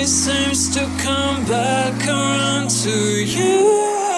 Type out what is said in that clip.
always seems to come back around to you.